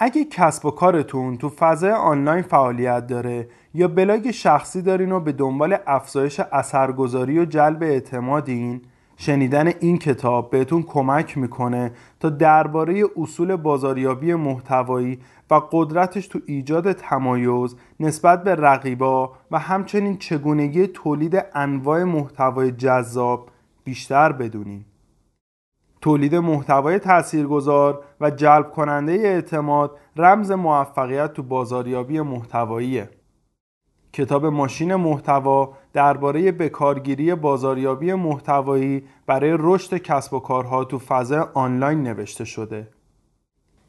اگه کسب و کارتون تو فضای آنلاین فعالیت داره یا بلاگ شخصی دارین و به دنبال افزایش اثرگذاری و جلب اعتمادین شنیدن این کتاب بهتون کمک می‌کنه تا درباره اصول بازاریابی محتوایی و قدرتش تو ایجاد تمایز نسبت به رقیبا و همچنین چگونگی تولید انواع محتوای جذاب بیشتر بدونین. تولید محتوای تاثیرگذار و جلب کننده اعتماد رمز موفقیت تو بازاریابی محتواییه. کتاب ماشین محتوا درباره بکارگیری بازاریابی محتوایی برای رشد کسب و کارها تو فضای آنلاین نوشته شده.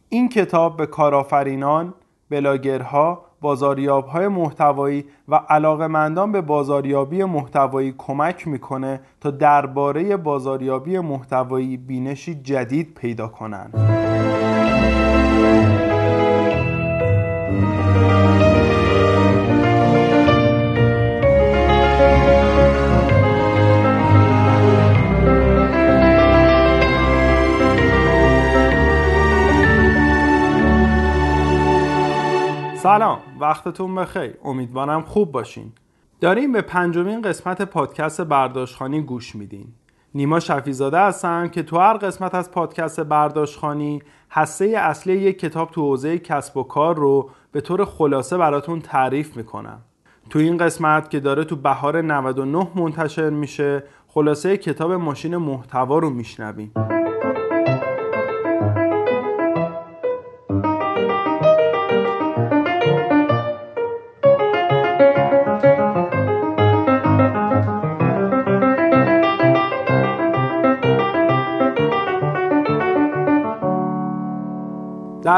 این کتاب به کارآفرینان، بلاگرها، بازاریابهای محتوایی و علاقمندان به بازاریابی محتوایی کمک می‌کنه تا درباره بازاریابی محتوایی بینشی جدید پیدا کنند. سلام وقتتون بخیر. امیدوارم خوب باشین. داریم به پنجمین قسمت پادکست برداشتخانی گوش میدین. نیما شفیزاده هستم که تو هر قسمت از پادکست برداشتخانی هسته اصلی یک کتاب تو حوزه کسب و کار رو به طور خلاصه براتون تعریف می‌کنم. تو این قسمت که داره تو بهار 99 منتشر میشه خلاصه کتاب ماشین محتوا رو میشنویم.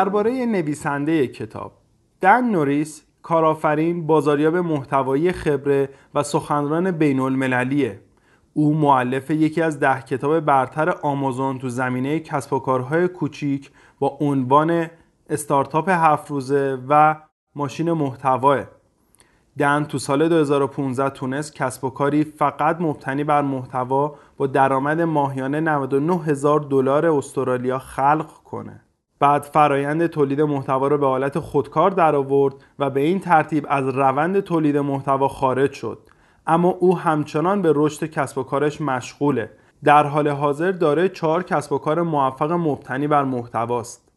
درباره نویسنده کتاب. دن نوریس کارآفرین بازاریاب محتوایی خبره و سخنران بین المللیه او معلف یکی از ده کتاب برتر آمازون تو زمینه کسب و کارهای کوچیک با عنوان استارتاپ هفت روزه و ماشین محتواه. دن تو سال 2015 تونست کسب و کاری فقط مبتنی بر محتوا با درآمد ماهیانه 99 هزار دلار استرالیا خلق کنه. بعد فرایند تولید محتوا رو به حالت خودکار در آورد و به این ترتیب از روند تولید محتوا خارج شد. اما او همچنان به رشد کسب و کارش مشغوله. در حال حاضر داره چهار کسب و کار موفق مبتنی بر محتواست.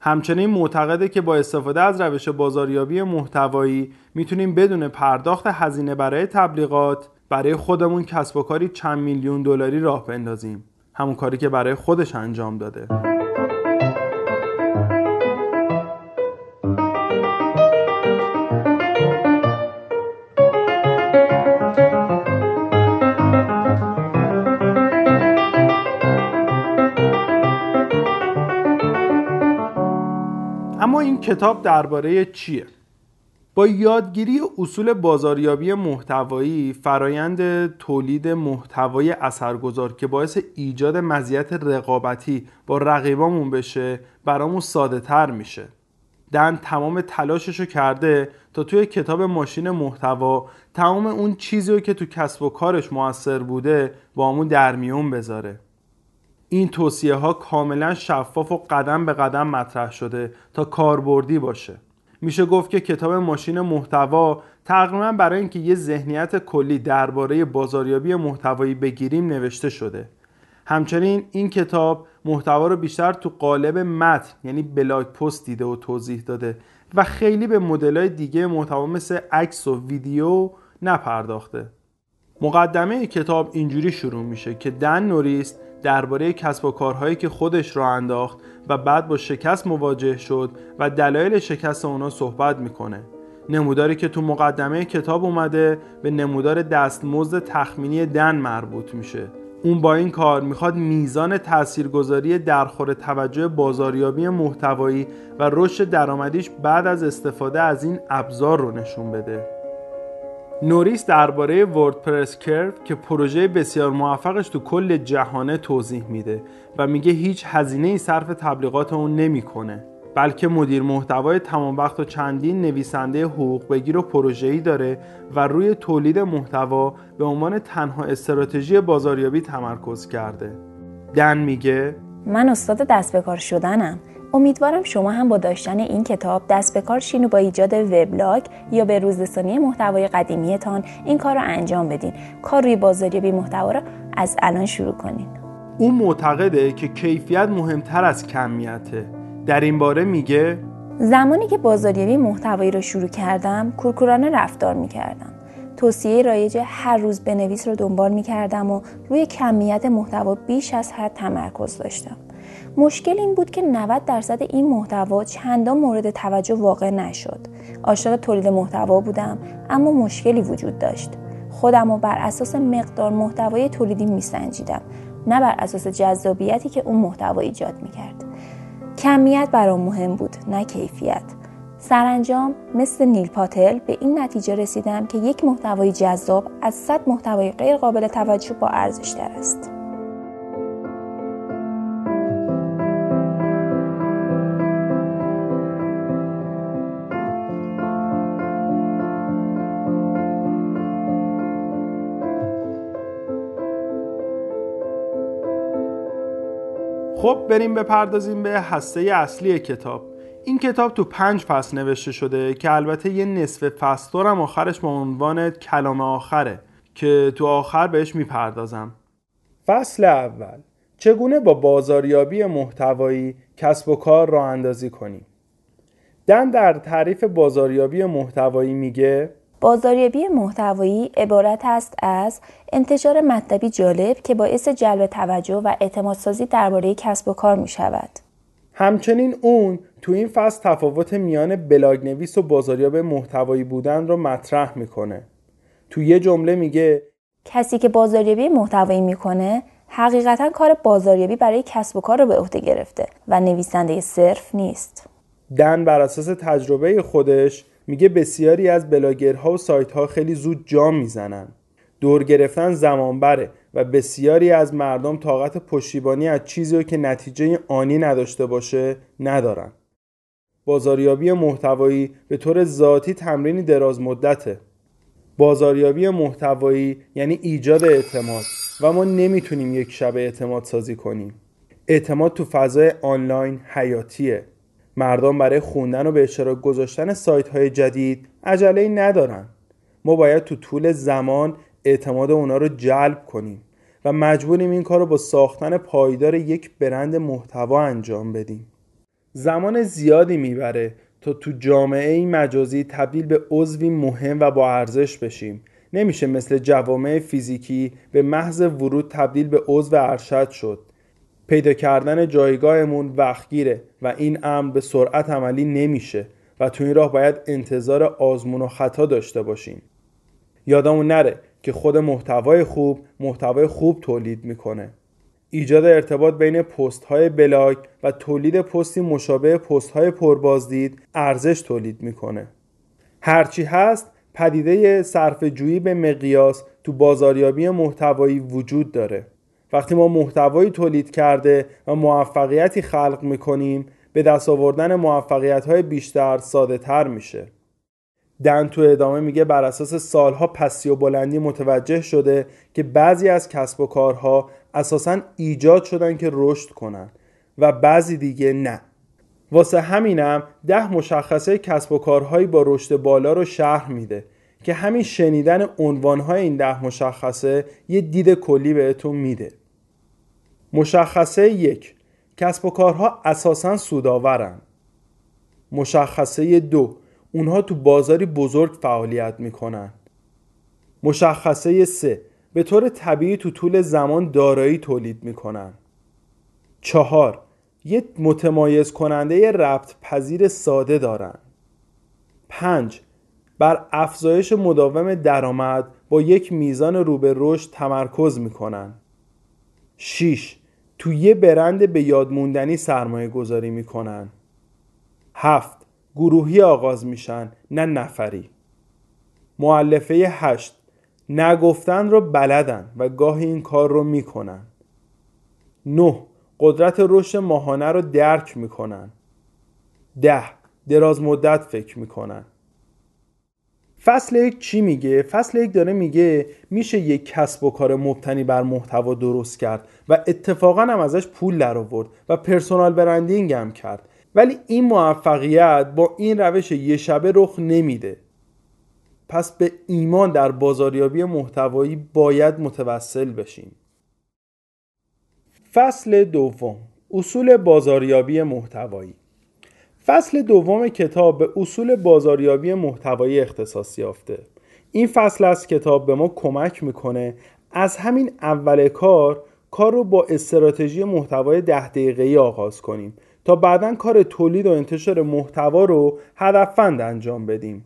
همچنین معتقده که با استفاده از روش بازاریابی محتوایی می‌تونیم بدون پرداخت هزینه برای تبلیغات برای خودمون کسب و کاری چند میلیون دلاری راه بندازیم. همون کاری که برای خودش انجام داده. کتاب درباره چیه؟ با یادگیری اصول بازاریابی محتوایی فرایند تولید محتوای اثرگذار که باعث ایجاد مزیت رقابتی با رقیبامون بشه برامون ساده تر میشه دن تمام تلاششو کرده تا توی کتاب ماشین محتوا تمام اون چیزی رو که تو کسب و کارش موثر بوده با همون در میون بذاره این توصیه ها کاملا شفاف و قدم به قدم مطرح شده تا کاربردی باشه. میشه گفت که کتاب ماشین محتوا تقریبا برای اینکه یه ذهنیت کلی درباره بازاریابی محتوایی بگیریم نوشته شده. همچنین این کتاب محتوا رو بیشتر تو قالب متن یعنی بلاگ پست دیده و توضیح داده و خیلی به مدلای دیگه محتوا مثل عکس و ویدیو نپرداخته. مقدمه کتاب اینجوری شروع میشه که دن نوریست درباره کسب و کارهایی که خودش را انداخت و بعد با شکست مواجه شد و دلایل شکست اونا صحبت می‌کنه. نموداری که تو مقدمه کتاب اومده به نمودار دستمزد تخمینی دن مربوط میشه. اون با این کار می‌خواد میزان تاثیرگذاری درخور توجه بازاریابی محتوایی و رشد درآمدیش بعد از استفاده از این ابزار رو نشون بده. نوریس درباره وردپرس کرو که پروژه بسیار موفقش تو کل جهانه توضیح میده و میگه هیچ هزینه ای صرف تبلیغات اون نمی‌کنه بلکه مدیر محتوای تمام وقت و چندین نویسنده حقوق بگیر و پروژه‌ای داره و روی تولید محتوا به عنوان تنها استراتژی بازاریابی تمرکز کرده. دن میگه من استاد دست به کار شدنم امیدوارم شما هم با داشتن این کتاب دست به کار شین و با ایجاد وبلاگ یا به روزرسانی محتوای قدیمیتان این کار رو انجام بدین. کار روی بازاریابی محتوا رو از الان شروع کنین. او معتقده که کیفیت مهمتر از کمیته. در این باره میگه زمانی که بازاریابی محتوایی رو شروع کردم کورکورانه رفتار می‌کردم. توصیه رایج هر روز بنویس رو دنبال می‌کردم و روی کمیت محتوا بیش از حد تمرکز داشتم. مشکل این بود که 90 درصد این محتوا چندان مورد توجه واقع نشد. عاشق تولید محتوا بودم اما مشکلی وجود داشت. خودم رو بر اساس مقدار محتوای تولیدی میسنجیدم نه بر اساس جذابیتی که اون محتوا ایجاد می‌کرد. کمیت برام مهم بود نه کیفیت. سرانجام مثل نیل پاتل به این نتیجه رسیدم که یک محتوای جذاب از صد محتوای غیر قابل توجه با ارزش است. خب بریم بپردازیم به هسته اصلی کتاب. این کتاب تو پنج فصل نوشته شده که البته یه نصف فصل هم آخرش با عنوان کلام آخره که تو آخر بهش می‌پردازم. فصل اول. چگونه با بازاریابی محتوایی کسب و کار را اندازی کنیم؟ دن در تعریف بازاریابی محتوایی میگه بازاریابی محتوایی عبارت است از انتشار مطلبی جالب که باعث جلب توجه و اعتمادسازی درباره کسب و کار می شود. همچنین اون تو این فصل تفاوت میان بلاگ نویس و بازاریاب محتوایی بودن رو مطرح می‌کنه. تو یه جمله میگه کسی که بازاریابی محتوایی می‌کنه حقیقتا کار بازاریابی برای کسب و کار رو به عهده گرفته و نویسنده صرف نیست. دن بر اساس تجربه خودش میگه بسیاری از بلاگرها و سایت ها خیلی زود جا می‌زنن. دور گرفتن زمان بره و بسیاری از مردم طاقت پشتیبانی از چیزی رو که نتیجه آنی نداشته باشه ندارن. بازاریابی محتوایی به طور ذاتی تمرینی دراز مدته. بازاریابی محتوایی یعنی ایجاد اعتماد و ما نمی‌تونیم یک شب اعتماد سازی کنیم. اعتماد تو فضای آنلاین حیاتیه. مردم برای خوندن و به اشتراک گذاشتن سایت های جدید عجله ندارن. ما باید تو طول زمان اعتماد اونا رو جلب کنیم و مجبوریم این کار رو با ساختن پایدار یک برند محتوا انجام بدیم. زمان زیادی می‌بره تا تو جامعه مجازی تبدیل به عضوی مهم و با ارزش بشیم. نمیشه مثل جوامع فیزیکی به محض ورود تبدیل به عضو ارشد شد. پیدا کردن جایگاهمون وقتگیره و این امر به سرعت عملی نمیشه و تو این راه باید انتظار آزمون و خطا داشته باشیم. یادمون نره که خود محتوای خوب محتوای خوب تولید می‌کنه. ایجاد ارتباط بین پست های بلاگ و تولید پستی مشابه پست های پربازدید ارزش تولید می‌کنه. هرچی هست پدیده صرف جویی به مقیاس تو بازاریابی محتوایی وجود داره. وقتی ما محتوایی تولید کرده و موفقیتی خلق می‌کنیم به دست آوردن موفقیت های بیشتر ساده تر میشه. دن تو ادامه میگه بر اساس سالها پسی و بلندی متوجه شده که بعضی از کسب و کارها اساسا ایجاد شدن که رشد کنن و بعضی دیگه نه. واسه همینم ده مشخصه کسب و کارهایی با رشد بالا رو شرح میده که همین شنیدن عنوانهای این ده مشخصه یه دید کلی بهتون میده. مشخصه یک. کسب و کارها اساسا سودآورن. مشخصه دو. اونها تو بازاری بزرگ فعالیت می‌کنن. مشخصه سه. به طور طبیعی تو طول زمان دارایی تولید می‌کنن. چهار. یک متمایز کننده ربط پذیر ساده دارن. پنج. بر افزایش مداوم درآمد با یک میزان رو به رشد تمرکز می‌کنن. 6 تو یه برند به یادموندنی سرمایه گذاری می‌کنن. هفت گروهی آغاز میشن نه نفری. معلفه هشت نگفتن رو بلدن و گاهی این کار رو می‌کنن. نه قدرت رشد ماهانه رو درک می‌کنن. ده دراز مدت فکر می‌کنن. فصل یک چی میگه؟ فصل یک داره میگه میشه یک کسب و کار مبتنی بر محتوا درست کرد و اتفاقا هم ازش پول در آورد و پرسونال برندینگ هم کرد. ولی این موفقیت با این روش یه شبه رخ نمیده. پس به ایمان در بازاریابی محتوایی باید متوسل بشیم. فصل دوم. اصول بازاریابی محتوایی. فصل دوم کتاب به اصول بازاریابی محتوایی اختصاص یافته. این فصل از کتاب به ما کمک می‌کنه از همین اول کار کار رو با استراتژی محتوای ده دقیقه‌ای آغاز کنیم تا بعدا کار تولید و انتشار محتوا رو هدفمند انجام بدیم.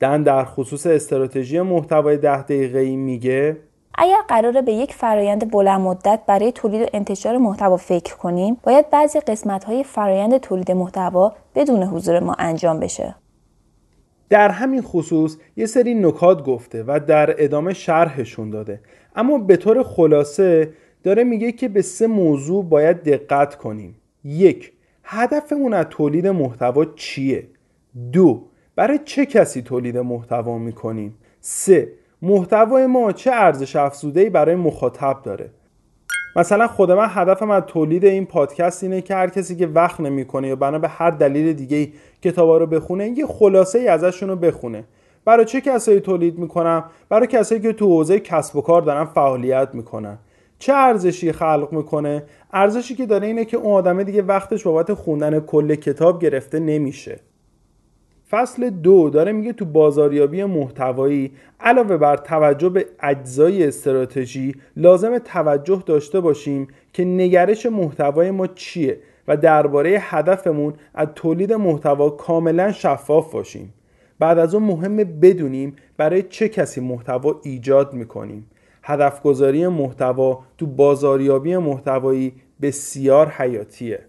دن در خصوص استراتژی محتوای ده دقیقه‌ای میگه اگر قراره به یک فرایند بلند مدت برای تولید و انتشار محتوا فکر کنیم باید بعضی قسمت های فرایند تولید محتوا بدون حضور ما انجام بشه. در همین خصوص یه سری نکات گفته و در ادامه شرحشون داده. اما به طور خلاصه داره میگه که به سه موضوع باید دقت کنیم. یک هدفمون از تولید محتوا چیه؟ دو برای چه کسی تولید محتوا می‌کنیم؟ سه محتوای ما چه ارزش افزوده برای مخاطب داره؟ مثلا خود من هدفم از تولید این پادکست اینه که هر کسی که وقت نمی‌کنه یا بنا به هر دلیل دیگه کتابا رو بخونه یه خلاصه ای ازشون رو بخونه. برای چه کسایی تولید می‌کنم؟ برای کسایی که تو حوزه کسب و کار دارن فعالیت می‌کنن. چه ارزشی خلق می‌کنه؟ ارزشی که داره اینه که اون آدمه دیگه وقتش بابت خوندن کل کتاب گرفته نمیشه. فصل دو داره میگه تو بازاریابی محتوایی علاوه بر توجه به اجزای استراتژی لازم توجه داشته باشیم که نگرش محتوای ما چیه و درباره هدفمون از تولید محتوا کاملا شفاف باشیم. بعد از اون مهمه بدونیم برای چه کسی محتوا ایجاد می‌کنیم. هدفگذاری محتوا تو بازاریابی محتوایی بسیار حیاتیه.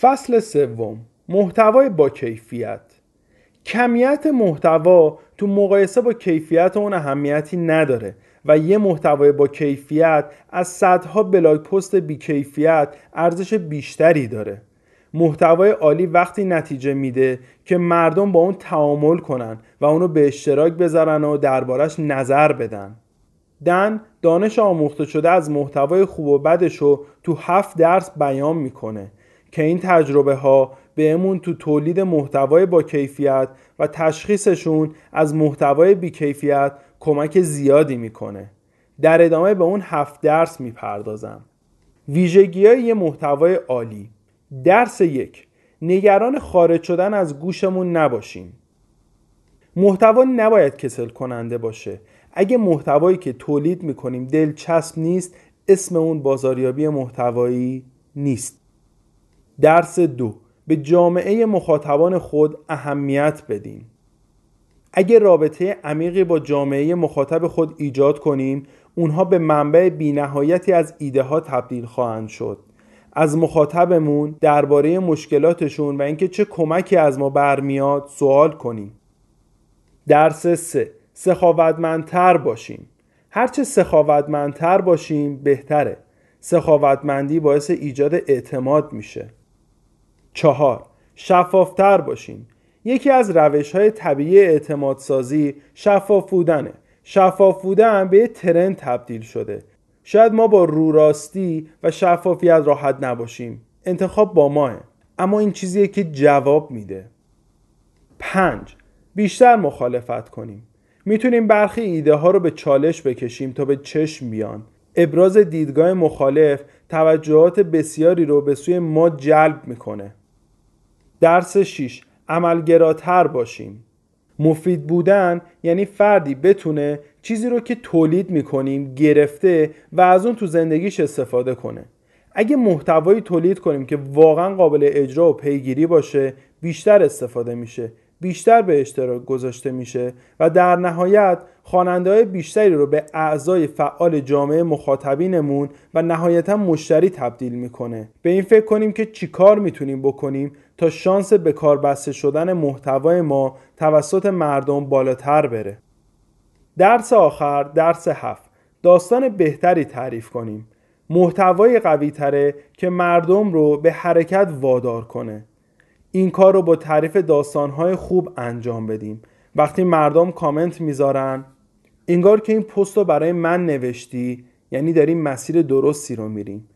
فصل سوم. محتوای با کیفیت. کمیت محتوا تو مقایسه با کیفیت اون اهمیتی نداره و یه محتوای با کیفیت از صدها بلاگ پست بی کیفیت ارزش بیشتری داره. محتوای عالی وقتی نتیجه میده که مردم با اون تعامل کنن و اونو به اشتراک بذارن و دربارش نظر بدن. دن دانش آموخته شده از محتوای خوب و بدش رو تو هفت درس بیان می‌کنه که این تجربه ها بهمون تو تولید محتوای با کیفیت و تشخیصشون از محتوای بیکیفیت کمک زیادی می‌کنه. در ادامه به اون هفت درس می‌پردازم. ویژگی های یه محتوای عالی. درس یک نگران خارج شدن از گوشمون نباشیم. محتوا نباید کسل کننده باشه. اگه محتوایی که تولید می‌کنیم دلچسب نیست اسم اون بازاریابی محتوایی نیست. درس دو به جامعه مخاطبان خود اهمیت بدیم اگر رابطه عمیقی با جامعه مخاطب خود ایجاد کنیم اونها به منبع بینهایتی از ایده ها تبدیل خواهند شد. از مخاطبمون درباره مشکلاتشون و اینکه چه کمکی از ما برمیاد سوال کنیم. درس سه. سخاوتمندتر باشیم. هرچه سخاوتمندتر باشیم بهتره. سخاوتمندی باعث ایجاد اعتماد میشه. چهار شفافتر باشیم. یکی از روش های طبیعی اعتماد سازی شفاف بودنه. شفاف بودن به یه ترند تبدیل شده. شاید ما با رو راستی و شفافیت راحت نباشیم. انتخاب با ماه. اما این چیزیه که جواب میده. پنج بیشتر مخالفت کنیم. می‌تونیم برخی ایده ها رو به چالش بکشیم تا به چشم بیان. ابراز دیدگاه مخالف توجهات بسیاری رو به سوی ما جلب می‌کنه. درس 6 عملگراتر باشیم. مفید بودن یعنی فردی بتونه چیزی رو که تولید می‌کنیم گرفته و از اون تو زندگیش استفاده کنه. اگه محتوایی تولید کنیم که واقعا قابل اجرا و پیگیری باشه بیشتر استفاده میشه بیشتر به اشتراک گذاشته میشه و در نهایت خواننده های بیشتری رو به اعضای فعال جامعه مخاطبینمون و نهایتا مشتری تبدیل می‌کنه. به این فکر کنیم که چیکار می‌تونیم بکنیم تا شانس به کار بسته شدن محتوای ما توسط مردم بالاتر بره. درس آخر درس هفت. داستان بهتری تعریف کنیم. محتوای قوی تره که مردم رو به حرکت وادار کنه. این کار رو با تعریف داستانهای خوب انجام بدیم. وقتی مردم کامنت می‌ذارن انگار که این پست رو برای من نوشتی یعنی داریم مسیر درستی رو میریم.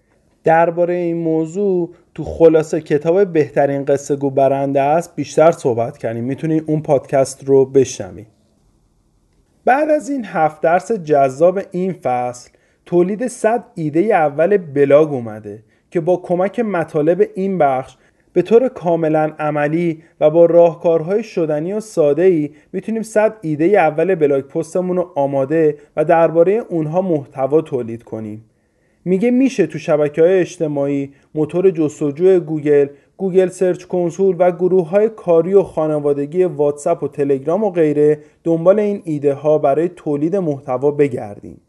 درباره این موضوع تو خلاصه کتاب بهترین قصه گو برنده است بیشتر صحبت کنیم می‌تونید اون پادکست رو بشنوید. بعد از این هفت درس جذاب این فصل تولید 100 ایده اول بلاگ اومده که با کمک مطالب این بخش به طور کاملا عملی و با راهکارهای شدنی و ساده ای می‌تونیم 100 ایده اول blog post مون رو آماده و درباره اونها محتوا تولید کنیم. میگه میشه تو شبکه های اجتماعی موتور جستجوی گوگل Google Search Console و گروه های کاری و خانوادگی واتساپ و تلگرام و غیره دنبال این ایده ها برای تولید محتوا بگردیم.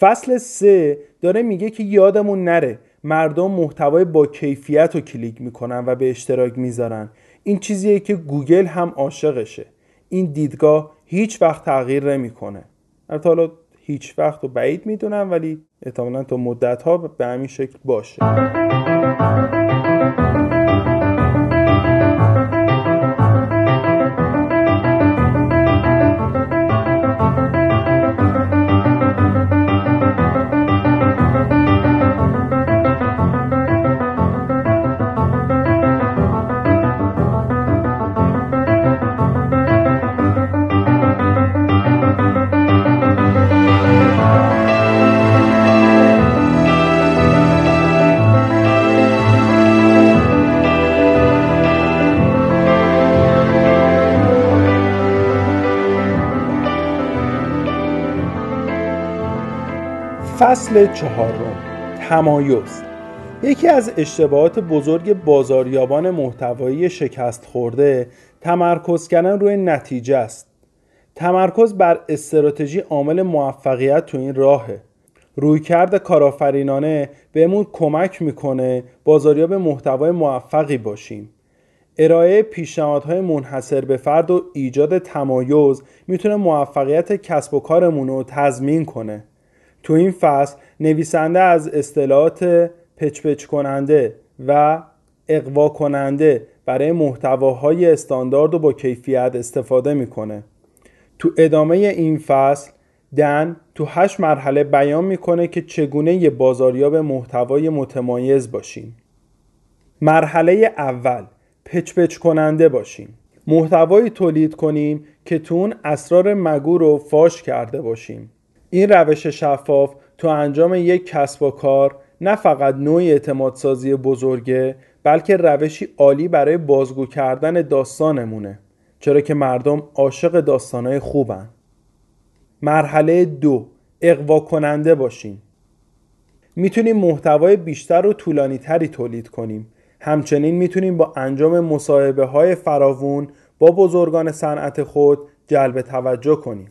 فصل سه داره میگه که یادمون نره مردم محتوای با کیفیت رو کلیک می‌کنن و به اشتراک می‌ذارن. این چیزیه که گوگل هم عاشقشه. این دیدگاه هیچ وقت تغییر نمی‌کنه. البته حالا هیچ وقت رو بعید می‌دونم ولی احتمالا تا مدت ها به همین شکل باشه. فصل چهارم تمایز. یکی از اشتباهات بزرگ بازاریابان محتوایی شکست خورده تمرکز کردن روی نتیجه است. تمرکز بر استراتژی عامل موفقیت تو این راهه. رویکرد کارآفرینانه بهمون کمک می‌کنه بازاریاب محتوای موفقی باشیم. ارائه پیشنهادهای منحصر به فرد و ایجاد تمایز می‌تونه موفقیت کسب و کارمون رو تضمین کنه. تو این فصل نویسنده از اصطلاحات پچ کننده و اقوا کننده برای محتواهای استاندارد و با کیفیت استفاده می‌کنه. تو ادامه این فصل دن تو هشت مرحله بیان می‌کنه که چگونه یه بازاریاب محتوای متمایز باشیم. مرحله اول پچ پچ کننده باشیم. محتوایی تولید کنیم که تو اون اسرار مگو رو فاش کرده باشیم. این روش شفاف تو انجام یک کسب و کار نه فقط نوعی اعتمادسازی بزرگه بلکه روشی عالی برای بازگو کردن داستانمونه. چرا که مردم عاشق داستانهای خوبن. مرحله دو اقوا کننده باشیم. می‌تونیم محتوای بیشتر و طولانی تری تولید کنیم. همچنین می‌تونیم با انجام مصاحبه های فراوون با بزرگان صنعت خود جلب توجه کنیم.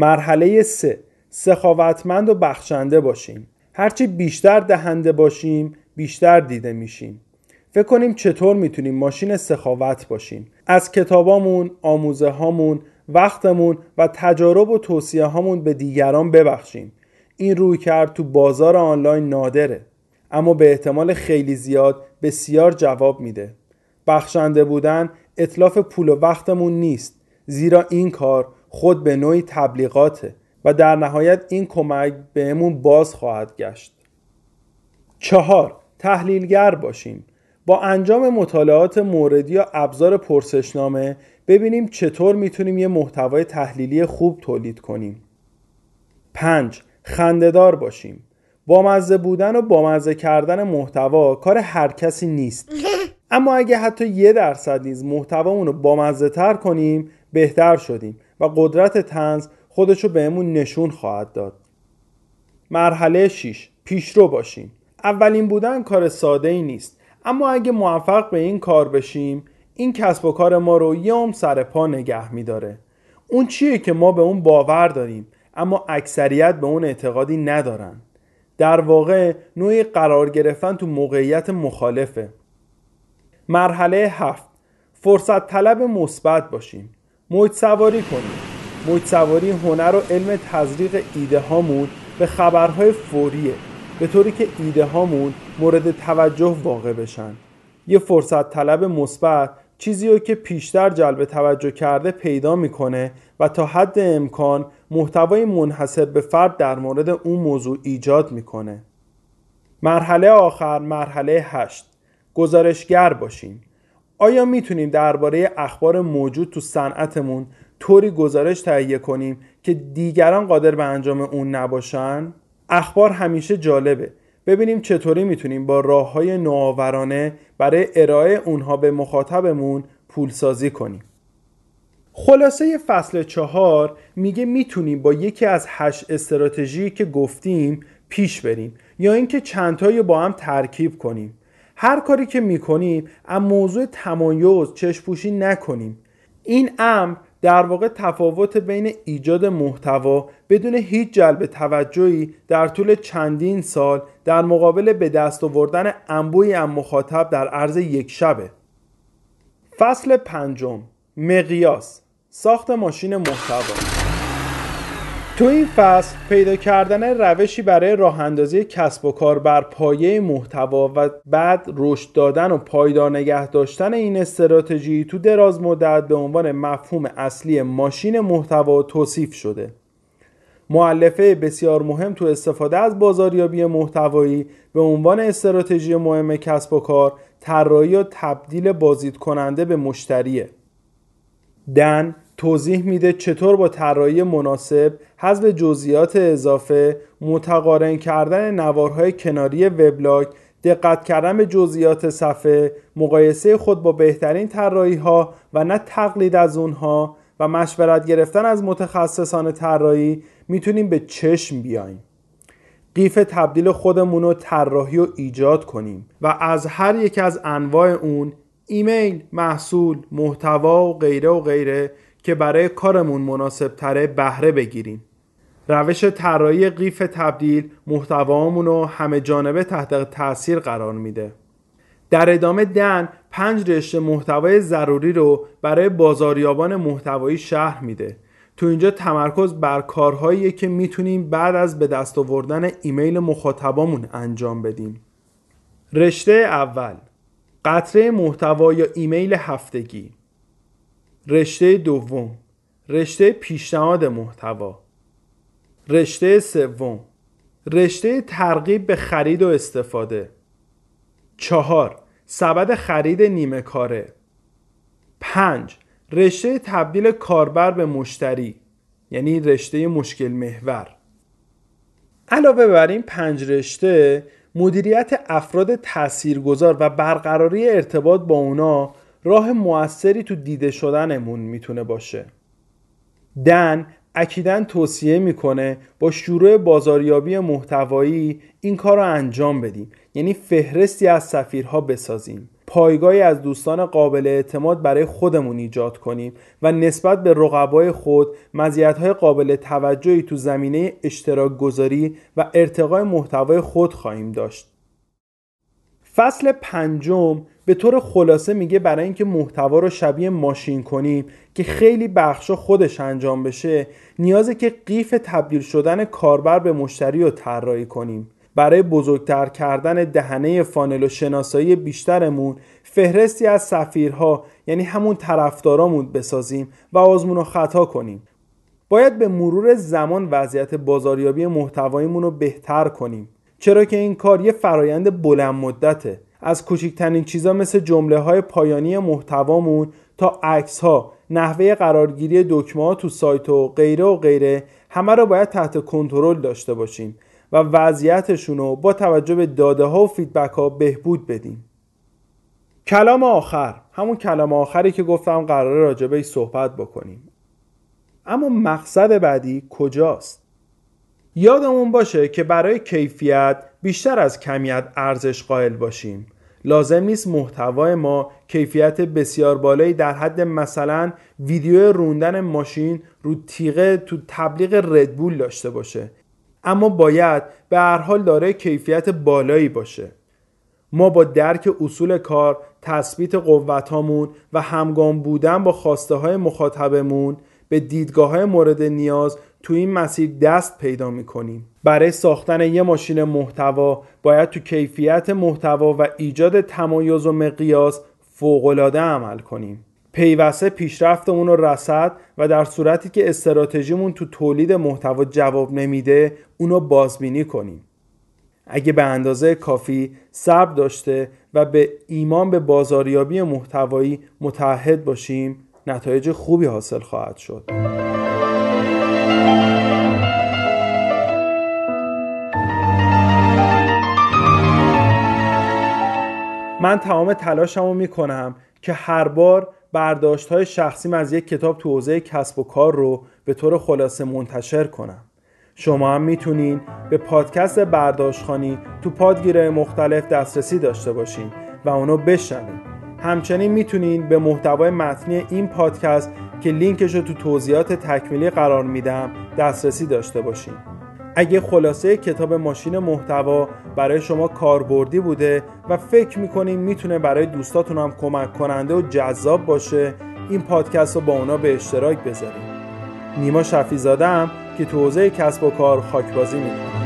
مرحله سه. سخاوتمند و بخشنده باشیم. هرچی بیشتر دهنده باشیم بیشتر دیده میشیم. فکر کنیم چطور می‌تونیم ماشین سخاوت باشیم. از کتابامون، آموزه هامون، وقتمون و تجارب و توصیه هامون به دیگران ببخشیم. این روی کرد تو بازار آنلاین نادره. اما به احتمال خیلی زیاد بسیار جواب میده. بخشنده بودن اطلاف پول و وقتمون نیست. زیرا این کار خود به نوعی تبلیغاته و در نهایت این کمک بهمون باز خواهد گشت. چهار تحلیلگر باشیم. با انجام مطالعات موردی یا ابزار پرسشنامه ببینیم چطور می‌تونیم یه محتوای تحلیلی خوب تولید کنیم. پنج خندهدار باشیم. بامزه بودن و بامزه کردن محتوا کار هر کسی نیست. اما اگه حتی یه درصد نیز محتوامون رو بامزه تر کنیم بهتر شدیم. و قدرت تنز خودشو بهمون نشون خواهد داد. مرحله 6 پیشرو باشیم. اولین بودن کار ساده ای نیست. اما اگه موفق به این کار بشیم این کسب و کار ما رو یه عمر سر پا نگه میداره. اون چیه که ما به اون باور داریم اما اکثریت به اون اعتقادی ندارن. در واقع نوعی قرار گرفتن تو موقعیت مخالفه. مرحله هفت. فرصت طلب مثبت باشیم. محیط سواری کنیم. محیط سواری هنر و علم تزریق ایده هامون به خبرهای فوریه به طوری که ایده هامون مورد توجه واقع بشن. یه فرصت طلب مثبت چیزی رو که پیشتر جلب توجه کرده پیدا می‌کنه و تا حد امکان محتوای منحصر به فرد در مورد اون موضوع ایجاد می‌کنه. مرحله آخر مرحله هشت. گزارشگر باشیم. آیا می‌تونیم درباره اخبار موجود تو صنعتمون طوری گزارش تهیه کنیم که دیگران قادر به انجام اون نباشن؟ اخبار همیشه جالبه. ببینیم چطوری می‌تونیم با راه های نوآورانه برای ارائه اونها به مخاطبمون پولسازی کنیم. خلاصه فصل چهار میگه می‌تونیم با یکی از هشت استراتژی که گفتیم پیش بریم یا اینکه چندتایی با هم ترکیب کنیم. هر کاری که می‌کنیم اما موضوع تمایز چشپوشی نکنیم. این امر در واقع تفاوت بین ایجاد محتوا بدون هیچ جلب توجهی در طول چندین سال در مقابل به دست آوردن انبوی ام مخاطب در عرض یک شبه. فصل پنجم. مقیاس. ساخت ماشین محتوا. تو این فصل پیدا کردن روشی برای راه اندازی کسب و کار بر پایه محتوا و بعد رشد دادن و پایدار نگه داشتن این استراتژی تو دراز مدت به عنوان مفهوم اصلی ماشین محتوا توصیف شده. معلفه بسیار مهم تو استفاده از بازاریابی محتوایی به عنوان استراتژی مهم کسب و کار طراحی و تبدیل بازدید کننده به مشتریه. دن توضیح میده چطور با طراحی مناسب حذف جزئیات اضافه متقارن کردن نوارهای کناری وبلاگ دقت کردن به جزئیات صفحه مقایسه خود با بهترین طراحی ها و نه تقلید از اونها و مشورت گرفتن از متخصصان طراحی. می‌تونیم به چشم بیایم. قیف تبدیل خودمون رو طراحی و ایجاد کنیم و از هر یک از انواع اون ایمیل، محصول، محتوا و غیره و غیره که برای کارمون مناسب تره بهره بگیریم. روش طراحی قیف تبدیل محتوامون رو همه جانبه تحت تاثیر قرار میده. در ادامه دن پنج رشته محتوای ضروری رو برای بازاریابان محتوایی شهر میده. تو اینجا تمرکز بر کارهایی که می‌تونیم بعد از به دست آوردن ایمیل مخاطبامون انجام بدیم. رشته اول قطره محتوا یا ایمیل هفتگی. رشته دوم. رشته پیشنهاد محتوا. رشته سوم. رشته ترغیب به خرید و استفاده. چهار. سبد خرید نیمه کاره. پنج. رشته تبدیل کاربر به مشتری یعنی رشته مشکل محور. علاوه بر این پنج رشته مدیریت افراد تاثیرگذار و برقراری ارتباط با اونا راه موثری تو دیده شدنمون می‌تونه باشه. دن اکیدن توصیه می‌کنه با شروع بازاریابی محتوایی این کار رو انجام بدیم. یعنی فهرستی از سفیرها بسازیم. پایگاهی از دوستان قابل اعتماد برای خودمون ایجاد کنیم و نسبت به رقبای خود مزیت‌های قابل توجهی تو زمینه اشتراک گذاری و ارتقای محتوای خود خواهیم داشت. فصل پنجم به طور خلاصه میگه برای اینکه محتوا رو شبیه ماشین کنیم که خیلی بخشا خودش انجام بشه نیازه که قیف تبدیل شدن کاربر به مشتری رو طراحی کنیم. برای بزرگتر کردن دهنه فانل و شناسایی بیشترمون فهرستی از سفیرها یعنی همون طرفدارامون بسازیم و آزمون و خطا کنیم. باید به مرور زمان وضعیت بازاریابی محتواییمون رو بهتر کنیم. چرا که این کار یه فرایند بلند مدته. از کوچکترین چیزا مثل جمله های پایانی محتوامون تا عکس ها نحوه قرارگیری دکمه ها تو سایت و غیره و غیره همه رو باید تحت کنترل داشته باشیم و وضعیتشون رو با توجه به داده ها و فیدبک ها بهبود بدیم. کلام آخر. همون کلام آخری که گفتم قراره راجبه صحبت بکنیم. اما مقصد بعدی کجاست؟ یادمون باشه که برای کیفیت بیشتر از کمیت ارزش قائل باشیم. لازم نیست محتوای ما کیفیت بسیار بالایی در حد مثلا ویدیو روندن ماشین رو تیغه تو تبلیغ ردبول داشته باشه. اما باید به هر حال داره کیفیت بالایی باشه. ما با درک اصول کار تثبیت قوتامون و همگام بودن با خواسته های مخاطبمون به دیدگاه های مورد نیاز تو این مسیر دست پیدا می‌کنیم. برای ساختن یه ماشین محتوا باید تو کیفیت محتوا و ایجاد تمایز و مقیاس فوقالعاده عمل کنیم. پیوسته پیشرفتمون رو رسد و در صورتی که استراتژیمون تو تولید محتوا جواب نمیده اونو بازبینی کنیم. اگه به اندازه کافی صبر داشته و به ایمان به بازاریابی محتوایی متحد باشیم نتایج خوبی حاصل خواهد شد. من تمام تلاشمو می‌کنم که هر بار برداشت های شخصیم از یک کتاب تو حوزه کسب و کار رو به طور خلاصه منتشر کنم شما هم می‌تونین به پادکست برداشتخانی تو پادگیره مختلف دسترسی داشته باشین و اونو بشنوین همچنین می‌تونین به محتوای متنی این پادکست که لینکش رو تو توضیحات تکمیلی قرار میدم دسترسی داشته باشین. اگه خلاصه کتاب ماشین محتوا برای شما کاربردی بوده و فکر می‌کنین می‌تونه برای دوستاتون هم کمک کننده و جذاب باشه این پادکست رو با اونا به اشتراک بذارید نیما شفیزاده که تو حوزه کسب و کار خاکبازی می‌کنه.